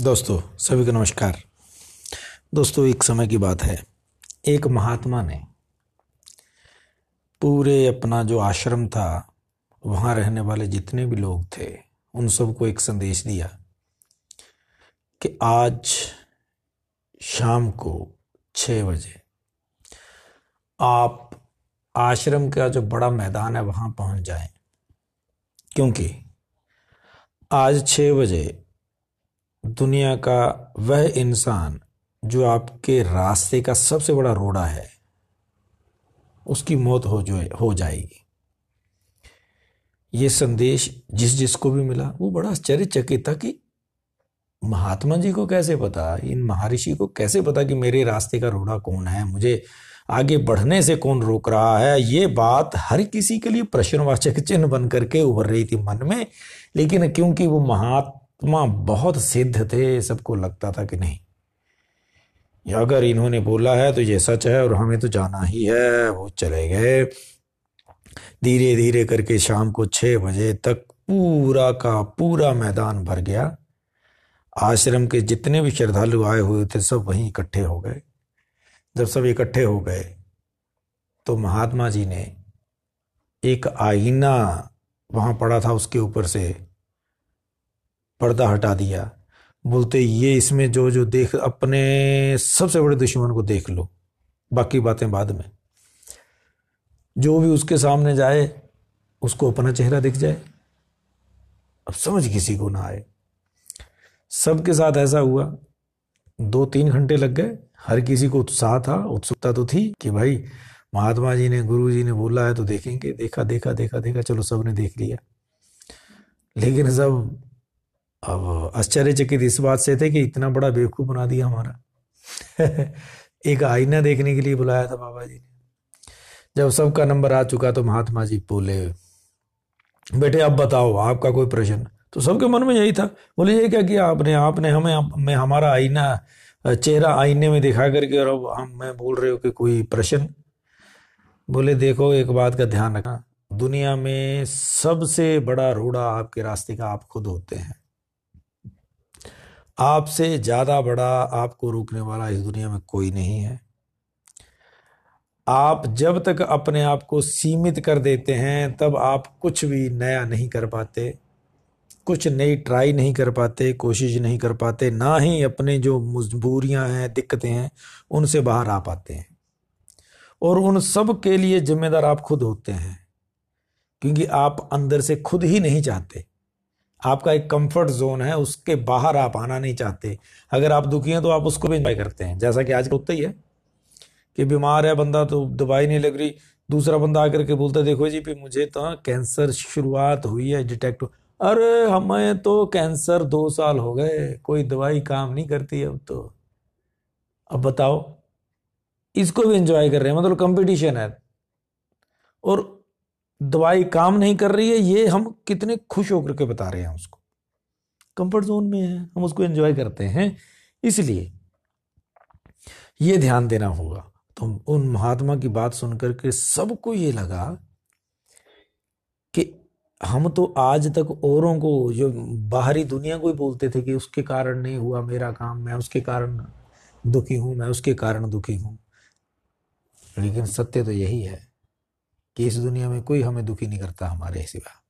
दोस्तों, सभी को नमस्कार। दोस्तों, एक समय की बात है। एक महात्मा ने पूरे अपना जो आश्रम था, वहाँ रहने वाले जितने भी लोग थे, उन सबको एक संदेश दिया कि आज शाम को छः बजे आप आश्रम का जो बड़ा मैदान है, वहाँ पहुँच जाएँ। क्योंकि आज छः बजे दुनिया का वह इंसान जो आपके रास्ते का सबसे बड़ा रोड़ा है, उसकी मौत हो जो, हो जाएगी। ये संदेश जिस जिसको भी मिला, वो बड़ा आश्चर्यचकित था कि महात्मा जी को कैसे पता, इन महर्षि को कैसे पता कि मेरे रास्ते का रोड़ा कौन है, मुझे आगे बढ़ने से कौन रोक रहा है? ये बात हर किसी के लिए प्रश्नवाचक चिन्ह बन करके उभर रही थी मन में, लेकिन क्योंकि वो महात्मा आत्मा बहुत सिद्ध थे, सबको लगता था कि नहीं। अगर इन्होंने बोला है तो ये सच है और हमें तो जाना ही है, वो चले गए। धीरे धीरे करके शाम को छह बजे तक पूरा का पूरा मैदान भर गया। आश्रम के जितने भी श्रद्धालु आए हुए थे, सब वहीं इकट्ठे हो गए। जब सब इकट्ठे हो गए तो महात्मा जी ने एक आईना वहाँ पड़ा था उसके ऊपर से पर्दा हटा दिया। बोलते, ये इसमें जो जो देख, अपने सबसे बड़े दुश्मन को देख लो। बाकी बातें बाद में। जो भी उसके सामने जाए, उसको अपना चेहरा दिख जाए। अब समझ किसी को ना आए। सबके साथ ऐसा हुआ। दो तीन घंटे लग गए। हर किसी को उत्साह था, उत्सुकता तो थी कि भाई, महात्मा जी ने, गुरु जी ने बोला है तो देखेंगे। देखा देखा देखा देखा, चलो सबने देख लिया। लेकिन सब अब आश्चर्यचकित इस बात से थे कि इतना बड़ा बेवकूफ़ बना दिया हमारा। एक आईना देखने के लिए बुलाया था बाबा जी ने। जब सबका नंबर आ चुका तो महात्मा जी बोले, बेटे, अब बताओ, आपका कोई प्रश्न? तो सबके मन में यही था। बोले, ये क्या किया आपने? आपने हमें, मैं, हमारा आईना, चेहरा आईने में दिखा करके और अब हम, मैं बोल रहे हो कि कोई प्रश्न? बोले, देखो, एक बात का ध्यान रखना। दुनिया में सबसे बड़ा रोड़ा आपके रास्ते का आप खुद होते हैं। आपसे ज़्यादा बड़ा आपको रोकने वाला इस दुनिया में कोई नहीं है। आप जब तक अपने आप को सीमित कर देते हैं, तब आप कुछ भी नया नहीं कर पाते, कुछ नई ट्राई नहीं कर पाते, कोशिश नहीं कर पाते, ना ही अपने जो मजबूरियाँ हैं, दिक्कतें हैं, उनसे बाहर आ पाते हैं। और उन सब के लिए जिम्मेदार आप खुद होते हैं, क्योंकि आप अंदर से खुद ही नहीं चाहते। आपका एक कंफर्ट जोन है, उसके बाहर आप आना नहीं चाहते। अगर आप दुखी हैं तो आप उसको भी इंजॉय करते हैं। जैसा कि आज होता ही है कि बीमार है बंदा तो दवाई नहीं लग रही, दूसरा बंदा आकर के बोलता देखो जी भी मुझे तो कैंसर शुरुआत हुई है डिटेक्ट अरे, हमें तो कैंसर दो साल हो गए, कोई दवाई काम नहीं करती अब तो। अब बताओ, इसको भी एंजॉय कर रहे हैं मतलब कंपटीशन है। और दवाई काम नहीं कर रही है, ये हम कितने खुश होकर के बता रहे हैं उसको। कंफर्ट जोन में है, हम उसको एंजॉय करते हैं। इसलिए ये ध्यान देना होगा। तो उन महात्मा की बात सुनकर के सबको ये लगा कि हम तो आज तक औरों को, जो बाहरी दुनिया को ही बोलते थे कि उसके कारण नहीं हुआ मेरा काम, मैं उसके कारण दुखी हूँ, मैं उसके कारण दुखी हूँ। लेकिन सत्य तो यही है। कि इस दुनिया में कोई हमें दुखी नहीं करता हमारे सिवा।